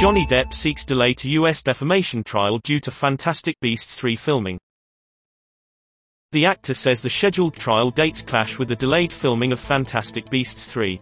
Johnny Depp seeks delay to U.S. defamation trial due to Fantastic Beasts 3 filming. The actor says the scheduled trial dates clash with the delayed filming of Fantastic Beasts 3.